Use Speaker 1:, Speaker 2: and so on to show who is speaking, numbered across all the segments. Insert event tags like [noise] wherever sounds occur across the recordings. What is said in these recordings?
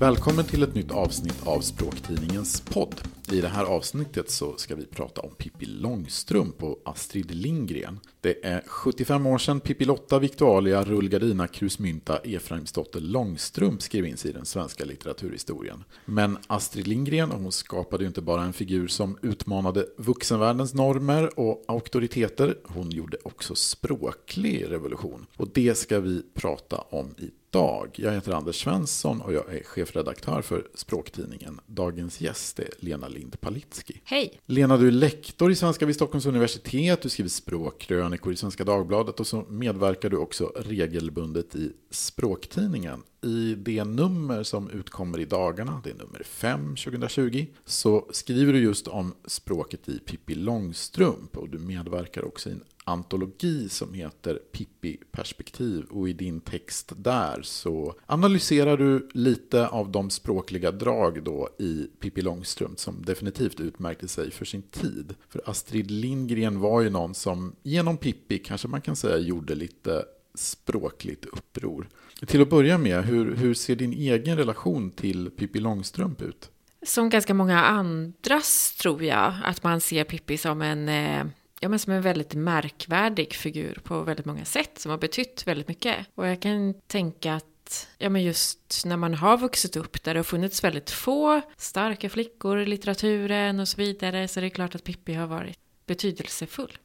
Speaker 1: Välkommen till ett nytt avsnitt av Språktidningens podd. I det här avsnittet så ska vi prata om Pippi Långstrump och Astrid Lindgren. Det är 75 år sedan Pippi Lotta, Victualia, Rullgardina, Krusmynta, Efraimsdotter Långstrump skrev in sig i den svenska litteraturhistorien. Men Astrid Lindgren, hon skapade ju inte bara en figur som utmanade vuxenvärldens normer och auktoriteter, hon gjorde också språklig revolution. Och det ska vi prata om i dag. Jag heter Anders Svensson och jag är chefredaktör för språktidningen. Dagens gäst är Lena Lind Palitski.
Speaker 2: Hej!
Speaker 1: Lena, du är lektor i svenska vid Stockholms universitet, du skriver språkkrönikor i Svenska Dagbladet och så medverkar du också regelbundet i Språktidningen. I det nummer som utkommer i dagarna, det är nummer 5 2020, så skriver du just om språket i Pippi Långstrump och du medverkar också i en antologi som heter Pippi perspektiv och i din text där så analyserar du lite av de språkliga drag då i Pippi Långstrump som definitivt utmärkte sig för sin tid. För Astrid Lindgren var ju någon som genom Pippi kanske man kan säga gjorde lite språkligt uppror. Till att börja med, hur, hur ser din egen relation till Pippi Långstrump ut?
Speaker 2: Som ganska många andras tror jag, att man ser Pippi som en, eh, ja, men som en väldigt märkvärdig figur på väldigt många sätt, som har betytt väldigt mycket. Och jag kan tänka att ja, men just när man har vuxit upp där det har funnits väldigt få starka flickor i litteraturen och så vidare, så är det klart att Pippi har varit betydelsefull.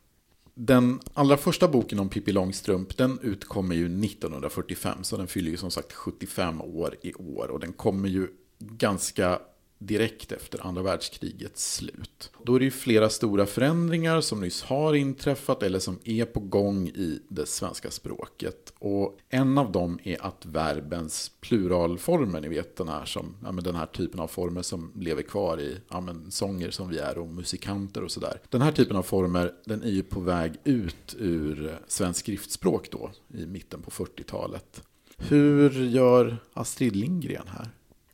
Speaker 1: Den allra första boken om Pippi Långstrump den utkommer ju 1945 så den fyller ju som sagt 75 år i år och den kommer ju ganska direkt efter andra världskrigets slut. Då är det ju flera stora förändringar som nyss har inträffat eller som är på gång i det svenska språket. Och en av dem är att verbens pluralformer, ni vet den här, som, ja, den här typen av former som lever kvar i ja, men, sånger som vi är och musikanter och sådär. Den här typen av former den är ju på väg ut ur svensk skriftspråk då i mitten på 40-talet. Hur gör Astrid Lindgren här?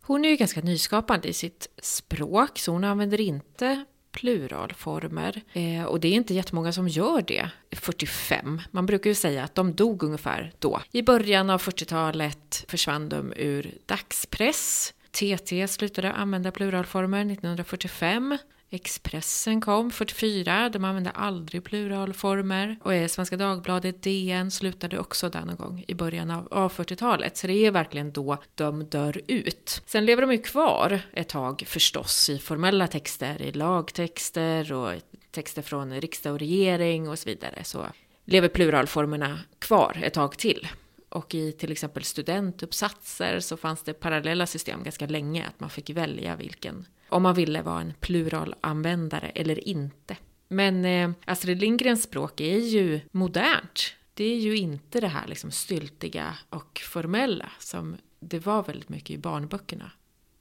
Speaker 2: Hon är ju ganska nyskapande i sitt språk, så hon använder inte pluralformer. Eh, och det är inte jättemånga som gör det 45. Man brukar ju säga att de dog ungefär då. I början av 40-talet försvann de ur dagspress. TT slutade använda pluralformer 1945. Expressen kom 44, de använde aldrig pluralformer. Och Svenska Dagbladet, DN slutade också där någon gång i början av, av 40-talet. Så det är verkligen då de dör ut. Sen lever de ju kvar ett tag förstås i formella texter, i lagtexter och texter från riksdag och regering och så vidare. Så lever pluralformerna kvar ett tag till. Och i till exempel studentuppsatser så fanns det parallella system ganska länge, att man fick välja vilken om man ville vara en pluralanvändare eller inte. Men eh, Astrid Lindgrens språk är ju modernt. Det är ju inte det här liksom styltiga och formella som det var väldigt mycket i barnböckerna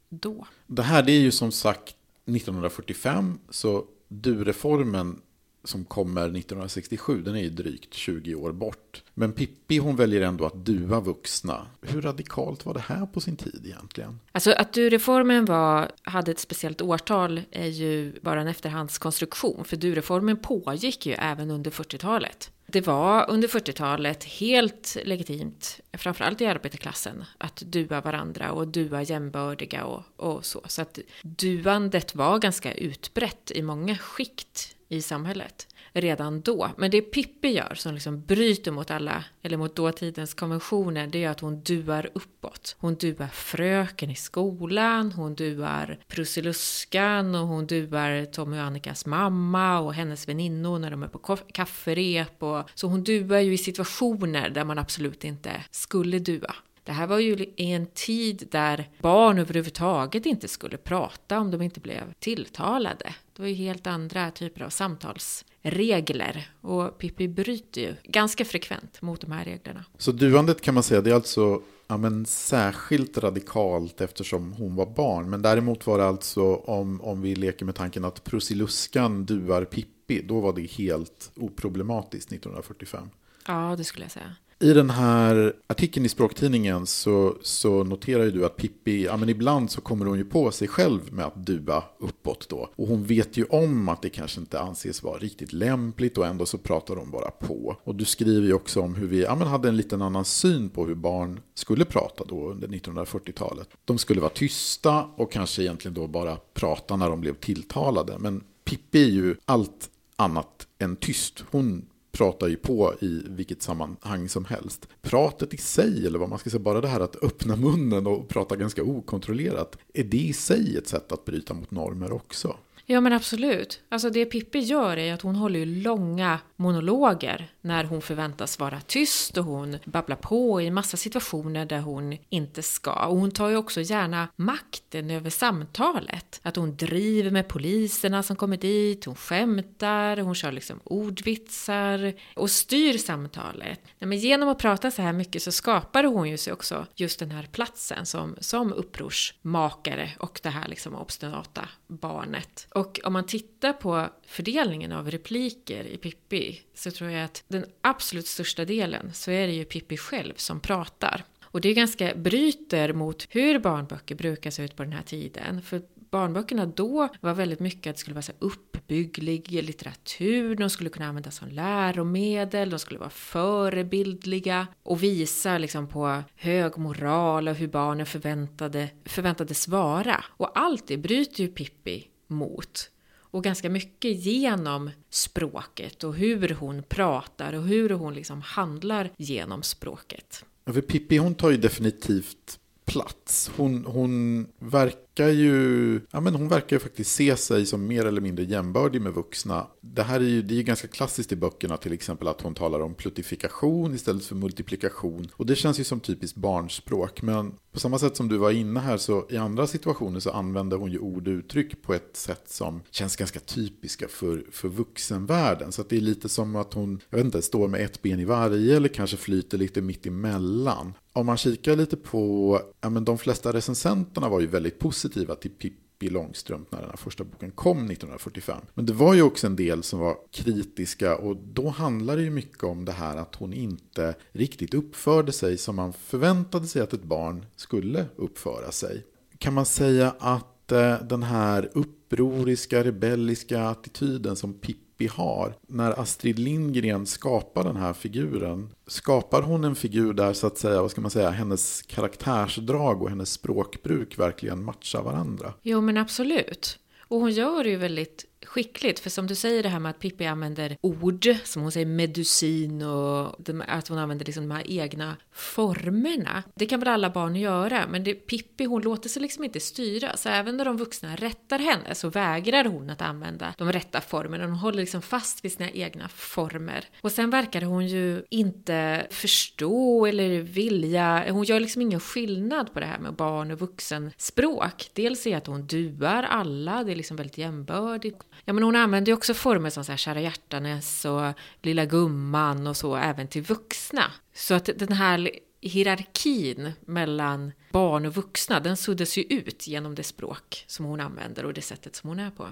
Speaker 2: då.
Speaker 1: Det här det är ju som sagt 1945, så du-reformen som kommer 1967, den är ju drygt 20 år bort. Men Pippi hon väljer ändå att dua vuxna. Hur radikalt var det här på sin tid egentligen?
Speaker 2: Alltså att du-reformen var, hade ett speciellt årtal är ju bara en efterhandskonstruktion. För du-reformen pågick ju även under 40-talet. Det var under 40-talet helt legitimt, framförallt i arbetarklassen, att dua varandra och dua jämbördiga och, och så. Så att duandet var ganska utbrett i många skikt i samhället redan då. Men det Pippi gör som liksom bryter mot alla, eller mot dåtidens konventioner, det är att hon duar uppåt. Hon duar fröken i skolan, hon duar Prussiluskan och hon duar Tommy och Annikas mamma och hennes väninnor när de är på kafferep. Och, så hon duar ju i situationer där man absolut inte skulle dua. Det här var ju i en tid där barn överhuvudtaget inte skulle prata om de inte blev tilltalade. Det var ju helt andra typer av samtalsregler och Pippi bryter ju ganska frekvent mot de här reglerna.
Speaker 1: Så duandet kan man säga, det är alltså ja, men särskilt radikalt eftersom hon var barn. Men däremot var det alltså, om, om vi leker med tanken att Prussiluskan duar Pippi, då var det helt oproblematiskt 1945.
Speaker 2: Ja, det skulle jag säga.
Speaker 1: I den här artikeln i språktidningen så, så noterar ju du att Pippi, ja men ibland så kommer hon ju på sig själv med att dua uppåt då. Och hon vet ju om att det kanske inte anses vara riktigt lämpligt och ändå så pratar hon bara på. Och du skriver ju också om hur vi ja, men hade en liten annan syn på hur barn skulle prata då under 1940-talet. De skulle vara tysta och kanske egentligen då bara prata när de blev tilltalade. Men Pippi är ju allt annat än tyst. Hon pratar ju på i vilket sammanhang som helst. Pratet i sig, eller vad man ska säga, bara det här att öppna munnen och prata ganska okontrollerat, är det i sig ett sätt att bryta mot normer också?
Speaker 2: Ja men absolut. Alltså det Pippi gör är att hon håller ju långa monologer när hon förväntas vara tyst och hon babblar på i massa situationer där hon inte ska. Och hon tar ju också gärna makten över samtalet. Att hon driver med poliserna som kommer dit, hon skämtar, hon kör liksom ordvitsar och styr samtalet. Men genom att prata så här mycket så skapar hon ju sig också just den här platsen som, som upprorsmakare och det här liksom obstinata barnet. Och om man tittar på fördelningen av repliker i Pippi så tror jag att den absolut största delen så är det ju Pippi själv som pratar. Och det är ganska bryter mot hur barnböcker brukar se ut på den här tiden. För barnböckerna då var väldigt mycket att det skulle vara så uppbygglig litteratur, de skulle kunna användas som läromedel, de skulle vara förebildliga och visa liksom på hög moral och hur barnen förväntade, förväntades vara. Och allt det bryter ju Pippi mot. Och ganska mycket genom språket och hur hon pratar och hur hon liksom handlar genom språket.
Speaker 1: Ja, för Pippi hon tar ju definitivt plats. Hon, hon verkar ju, ja men hon verkar ju faktiskt se sig som mer eller mindre jämbördig med vuxna. Det här är ju, det är ju ganska klassiskt i böckerna till exempel att hon talar om plutifikation istället för multiplikation. Och det känns ju som typiskt barnspråk. Men på samma sätt som du var inne här så i andra situationer så använder hon ju ord och uttryck på ett sätt som känns ganska typiska för, för vuxenvärlden. Så att det är lite som att hon, jag vet inte, står med ett ben i varje eller kanske flyter lite mitt emellan om man kikar lite på, ja men de flesta recensenterna var ju väldigt positiva till Pippi Långstrump när den här första boken kom 1945. Men det var ju också en del som var kritiska och då handlar det ju mycket om det här att hon inte riktigt uppförde sig som man förväntade sig att ett barn skulle uppföra sig. Kan man säga att eh, den här upproriska, rebelliska attityden som Pippi Pippi har. När Astrid Lindgren skapar den här figuren, skapar hon en figur där så att säga, vad ska man säga, hennes karaktärsdrag och hennes språkbruk verkligen matchar varandra?
Speaker 2: Jo men absolut. Och hon gör det ju väldigt skickligt. För som du säger det här med att Pippi använder ord, som hon säger medusin och att hon använder liksom de här egna formerna. Det kan väl alla barn göra, men det, Pippi hon låter sig liksom inte styra. Så även när de vuxna rättar henne så vägrar hon att använda de rätta formerna. Hon håller liksom fast vid sina egna former. Och sen verkar hon ju inte förstå eller vilja, hon gör liksom ingen skillnad på det här med barn och vuxenspråk. Dels är att hon duar alla, det är liksom väldigt jämbördigt. Ja, men hon använder ju också former som så här Kära hjärtanes och Lilla gumman och så även till vuxna. Så att den här hierarkin mellan barn och vuxna, den suddas ju ut genom det språk som hon använder och det sättet som hon är på.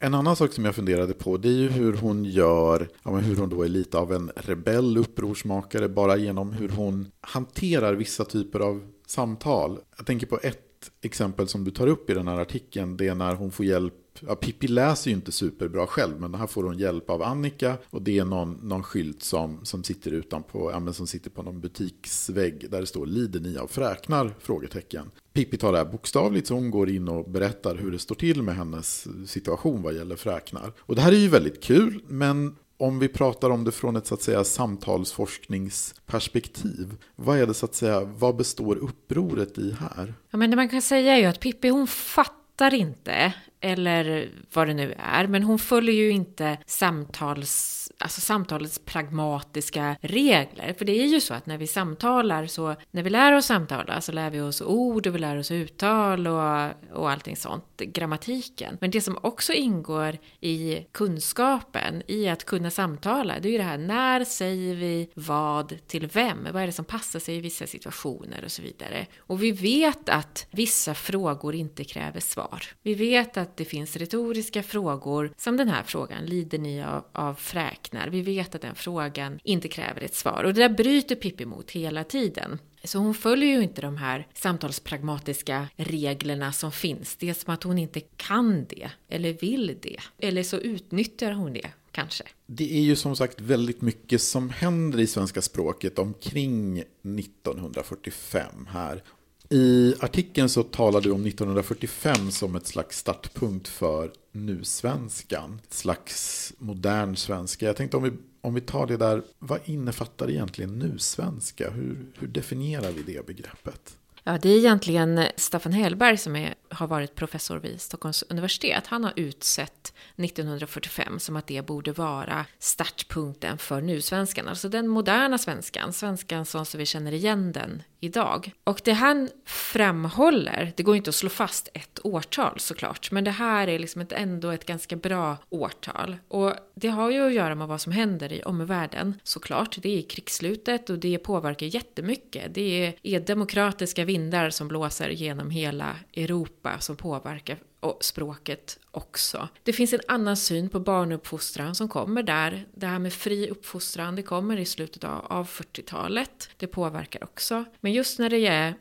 Speaker 1: En annan sak som jag funderade på det är ju hur hon gör, ja, hur hon då är lite av en rebell, upprorsmakare, bara genom hur hon hanterar vissa typer av samtal. Jag tänker på ett exempel som du tar upp i den här artikeln, det är när hon får hjälp Ja, Pippi läser ju inte superbra själv, men här får hon hjälp av Annika. Och det är någon, någon skylt som, som sitter utanpå, ja, men som sitter på någon butiksvägg där det står “Lider ni av fräknar?” frågetecken. Pippi tar det här bokstavligt så hon går in och berättar hur det står till med hennes situation vad gäller fräknar. Och det här är ju väldigt kul, men om vi pratar om det från ett så att säga samtalsforskningsperspektiv, vad är det så att säga, vad består upproret i här?
Speaker 2: Ja, men det man kan säga är ju att Pippi hon fattar inte eller vad det nu är. Men hon följer ju inte samtals, alltså samtalets pragmatiska regler. För det är ju så att när vi samtalar, så när vi lär oss samtala så lär vi oss ord och vi lär oss uttal och, och allting sånt, grammatiken. Men det som också ingår i kunskapen, i att kunna samtala, det är ju det här när säger vi vad till vem? Vad är det som passar sig i vissa situationer och så vidare. Och vi vet att vissa frågor inte kräver svar. Vi vet att att det finns retoriska frågor som den här frågan, lider ni av, av fräknar? Vi vet att den frågan inte kräver ett svar och det där bryter Pippi mot hela tiden. Så hon följer ju inte de här samtalspragmatiska reglerna som finns. Det är som att hon inte kan det, eller vill det. Eller så utnyttjar hon det, kanske.
Speaker 1: Det är ju som sagt väldigt mycket som händer i svenska språket omkring 1945 här. I artikeln så talar du om 1945 som ett slags startpunkt för nusvenskan. Ett slags modern svenska. Jag tänkte om vi, om vi tar det där, vad innefattar egentligen nusvenska? Hur, hur definierar vi det begreppet?
Speaker 2: Ja, det är egentligen Staffan Hellberg som är, har varit professor vid Stockholms universitet. Han har utsett 1945 som att det borde vara startpunkten för nusvenskan, alltså den moderna svenskan, svenskan som vi känner igen den idag. Och det han framhåller, det går inte att slå fast ett årtal såklart, men det här är liksom ett, ändå ett ganska bra årtal. Och det har ju att göra med vad som händer i omvärlden såklart. Det är krigsslutet och det påverkar jättemycket. Det är, är demokratiska vindar som blåser genom hela Europa som påverkar och språket också. Det finns en annan syn på barnuppfostran som kommer där. Det här med fri uppfostran, det kommer i slutet av 40-talet. Det påverkar också. Men just när det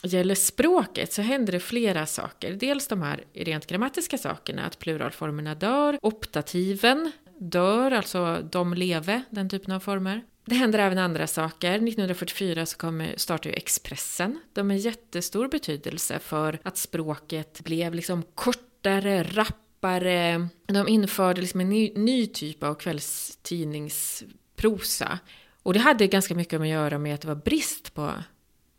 Speaker 2: gäller språket så händer det flera saker. Dels de här rent grammatiska sakerna, att pluralformerna dör, optativen dör, alltså de leve, den typen av former. Det händer även andra saker. 1944 så kommer, startar ju Expressen. De har jättestor betydelse för att språket blev liksom kortare, rappare. De införde liksom en ny, ny typ av kvällstidningsprosa. Och det hade ganska mycket att göra med att det var brist på,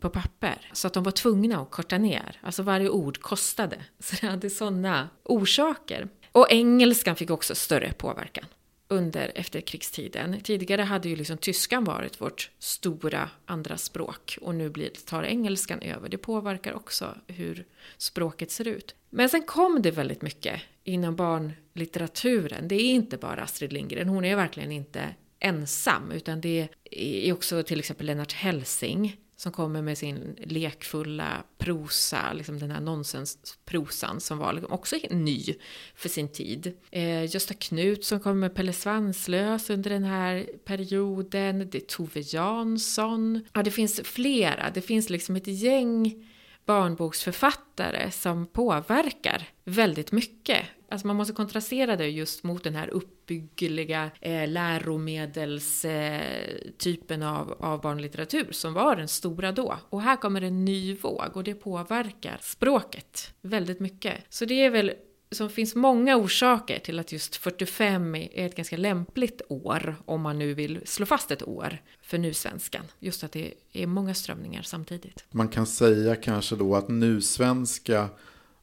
Speaker 2: på papper. Så att de var tvungna att korta ner. Alltså varje ord kostade. [laughs] Så det hade sådana orsaker. Och engelskan fick också större påverkan under efterkrigstiden. Tidigare hade ju liksom tyskan varit vårt stora andra språk och nu blir, tar engelskan över. Det påverkar också hur språket ser ut. Men sen kom det väldigt mycket inom barnlitteraturen. Det är inte bara Astrid Lindgren, hon är verkligen inte ensam utan det är också till exempel Lennart Hellsing som kommer med sin lekfulla prosa, liksom den här nonsensprosan som var liksom också ny för sin tid. Eh, Gösta Knut som kommer med Pelle Svanslös under den här perioden, det är Tove Jansson. Ja, det finns flera, det finns liksom ett gäng barnboksförfattare som påverkar väldigt mycket. Alltså man måste kontrastera det just mot den här uppbyggliga eh, läromedelstypen eh, av, av barnlitteratur som var den stora då. Och här kommer en ny våg och det påverkar språket väldigt mycket. Så det är väl som finns många orsaker till att just 45 är ett ganska lämpligt år, om man nu vill slå fast ett år, för nusvenskan. Just att det är många strömningar samtidigt.
Speaker 1: Man kan säga kanske då att nusvenska,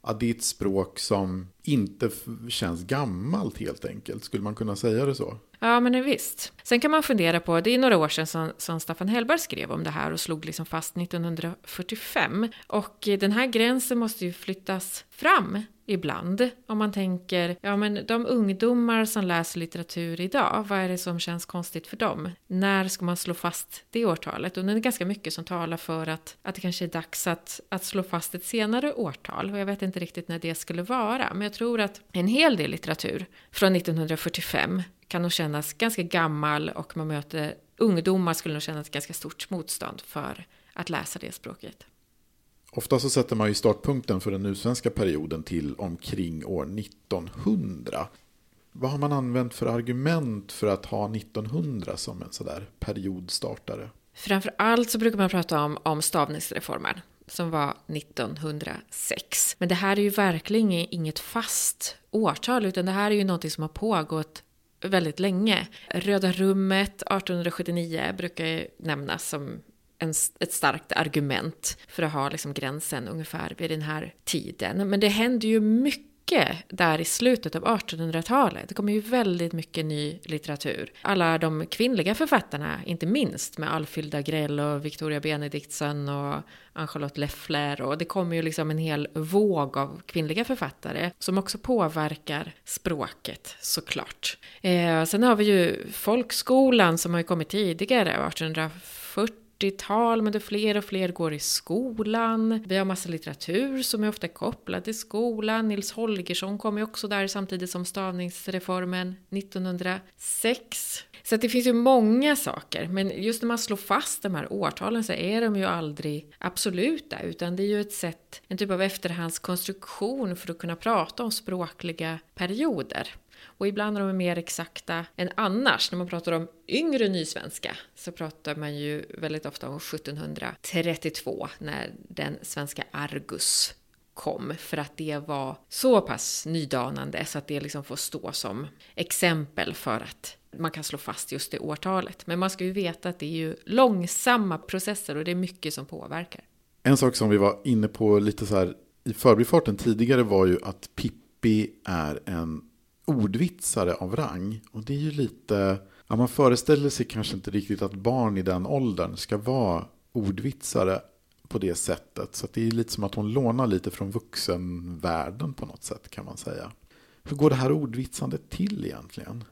Speaker 1: att det är ett språk som inte känns gammalt helt enkelt. Skulle man kunna säga det så?
Speaker 2: Ja, men visst. Sen kan man fundera på, det är några år sedan som, som Staffan Hellberg skrev om det här och slog liksom fast 1945. Och eh, den här gränsen måste ju flyttas fram ibland. Om man tänker, ja men de ungdomar som läser litteratur idag, vad är det som känns konstigt för dem? När ska man slå fast det årtalet? Och det är ganska mycket som talar för att, att det kanske är dags att, att slå fast ett senare årtal. Och jag vet inte riktigt när det skulle vara, men jag tror att en hel del litteratur från 1945 kan nog kännas ganska gammal och man möter ungdomar skulle nog känna ett ganska stort motstånd för att läsa det språket.
Speaker 1: Ofta så sätter man ju startpunkten för den nusvenska perioden till omkring år 1900. Vad har man använt för argument för att ha 1900 som en sådär periodstartare?
Speaker 2: Framför allt så brukar man prata om, om stavningsreformen som var 1906. Men det här är ju verkligen inget fast årtal utan det här är ju någonting som har pågått väldigt länge. Röda rummet 1879 brukar nämnas som en, ett starkt argument för att ha liksom gränsen ungefär vid den här tiden. Men det händer ju mycket där i slutet av 1800-talet. Det kommer ju väldigt mycket ny litteratur. Alla de kvinnliga författarna, inte minst med Alfhild Agrell och Victoria Benediktsson och Ann-Charlotte Leffler och det kommer ju liksom en hel våg av kvinnliga författare som också påverkar språket såklart. Eh, sen har vi ju folkskolan som har kommit tidigare, 1840 40-tal, men det fler och fler går i skolan. Vi har massa litteratur som är ofta kopplad till skolan. Nils Holgersson kom ju också där samtidigt som stavningsreformen 1906. Så det finns ju många saker, men just när man slår fast de här årtalen så är de ju aldrig absoluta, utan det är ju ett sätt, en typ av efterhandskonstruktion för att kunna prata om språkliga perioder. Och ibland är de mer exakta än annars. När man pratar om yngre nysvenska så pratar man ju väldigt ofta om 1732 när den svenska Argus kom för att det var så pass nydanande så att det liksom får stå som exempel för att man kan slå fast just det årtalet. Men man ska ju veta att det är ju långsamma processer och det är mycket som påverkar.
Speaker 1: En sak som vi var inne på lite så här i förbifarten tidigare var ju att Pippi är en ordvitsare av rang. Och det är ju lite, ja, man föreställer sig kanske inte riktigt att barn i den åldern ska vara ordvitsare på det sättet. Så det är lite som att hon lånar lite från vuxenvärlden på något sätt kan man säga. Hur går det här ordvitsandet till egentligen?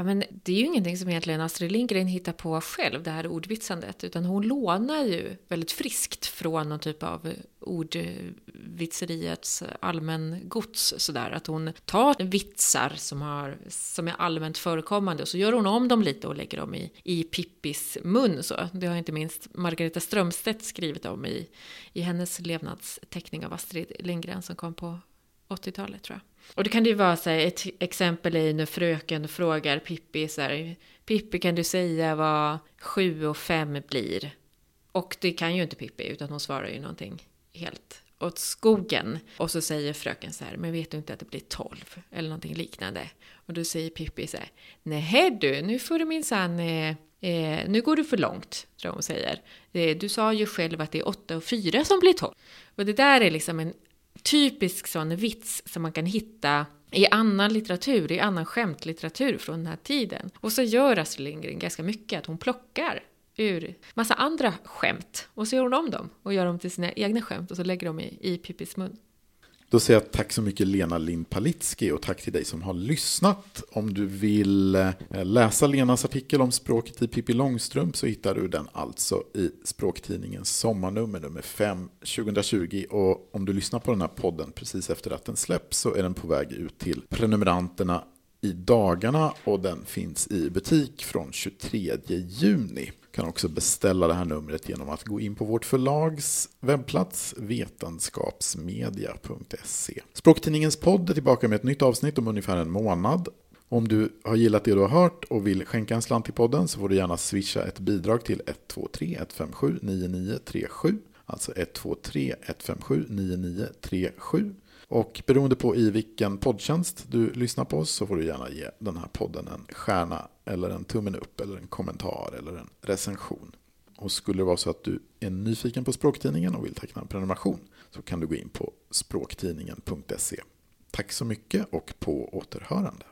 Speaker 2: Ja, men det är ju ingenting som egentligen Astrid Lindgren hittar på själv, det här ordvitsandet, utan hon lånar ju väldigt friskt från någon typ av ordvitseriets allmängods, sådär att hon tar vitsar som, har, som är allmänt förekommande och så gör hon om dem lite och lägger dem i, i Pippis mun. Så. Det har inte minst Margareta Strömstedt skrivit om i, i hennes levnadsteckning av Astrid Lindgren som kom på 80-talet tror jag. Och det kan ju vara så här, ett exempel i när fröken frågar Pippi så här, Pippi kan du säga vad sju och fem blir? Och det kan ju inte Pippi utan hon svarar ju någonting helt åt skogen. Och så säger fröken så här, men vet du inte att det blir tolv? Eller någonting liknande. Och då säger Pippi så här, nej du, nu får du minsann eh, Eh, nu går du för långt, tror jag hon säger. Eh, du sa ju själv att det är åtta och fyra som blir tolv. Och det där är liksom en typisk sån vits som man kan hitta i annan litteratur, i annan skämtlitteratur från den här tiden. Och så gör Astrid Lindgren ganska mycket, att hon plockar ur massa andra skämt och så gör hon om dem och gör dem till sina egna skämt och så lägger de i, i Pippis mun.
Speaker 1: Då säger jag tack så mycket Lena Lind Palitski och tack till dig som har lyssnat. Om du vill eh, läsa Lenas artikel om språket i Pippi Långstrump så hittar du den alltså i språktidningens sommarnummer nummer 5 2020. Och om du lyssnar på den här podden precis efter att den släpps så är den på väg ut till prenumeranterna i dagarna och den finns i butik från 23 juni Du kan också beställa det här numret genom att gå in på vårt förlags webbplats vetenskapsmedia.se. Språktidningens podd är tillbaka med ett nytt avsnitt om ungefär en månad. Om du har gillat det du har hört och vill skänka en slant till podden så får du gärna swisha ett bidrag till 123 157 9937. Alltså 123 157 9937. Och beroende på i vilken poddtjänst du lyssnar på oss så får du gärna ge den här podden en stjärna eller en tummen upp eller en kommentar eller en recension. Och skulle det vara så att du är nyfiken på Språktidningen och vill teckna en prenumeration så kan du gå in på språktidningen.se. Tack så mycket och på återhörande.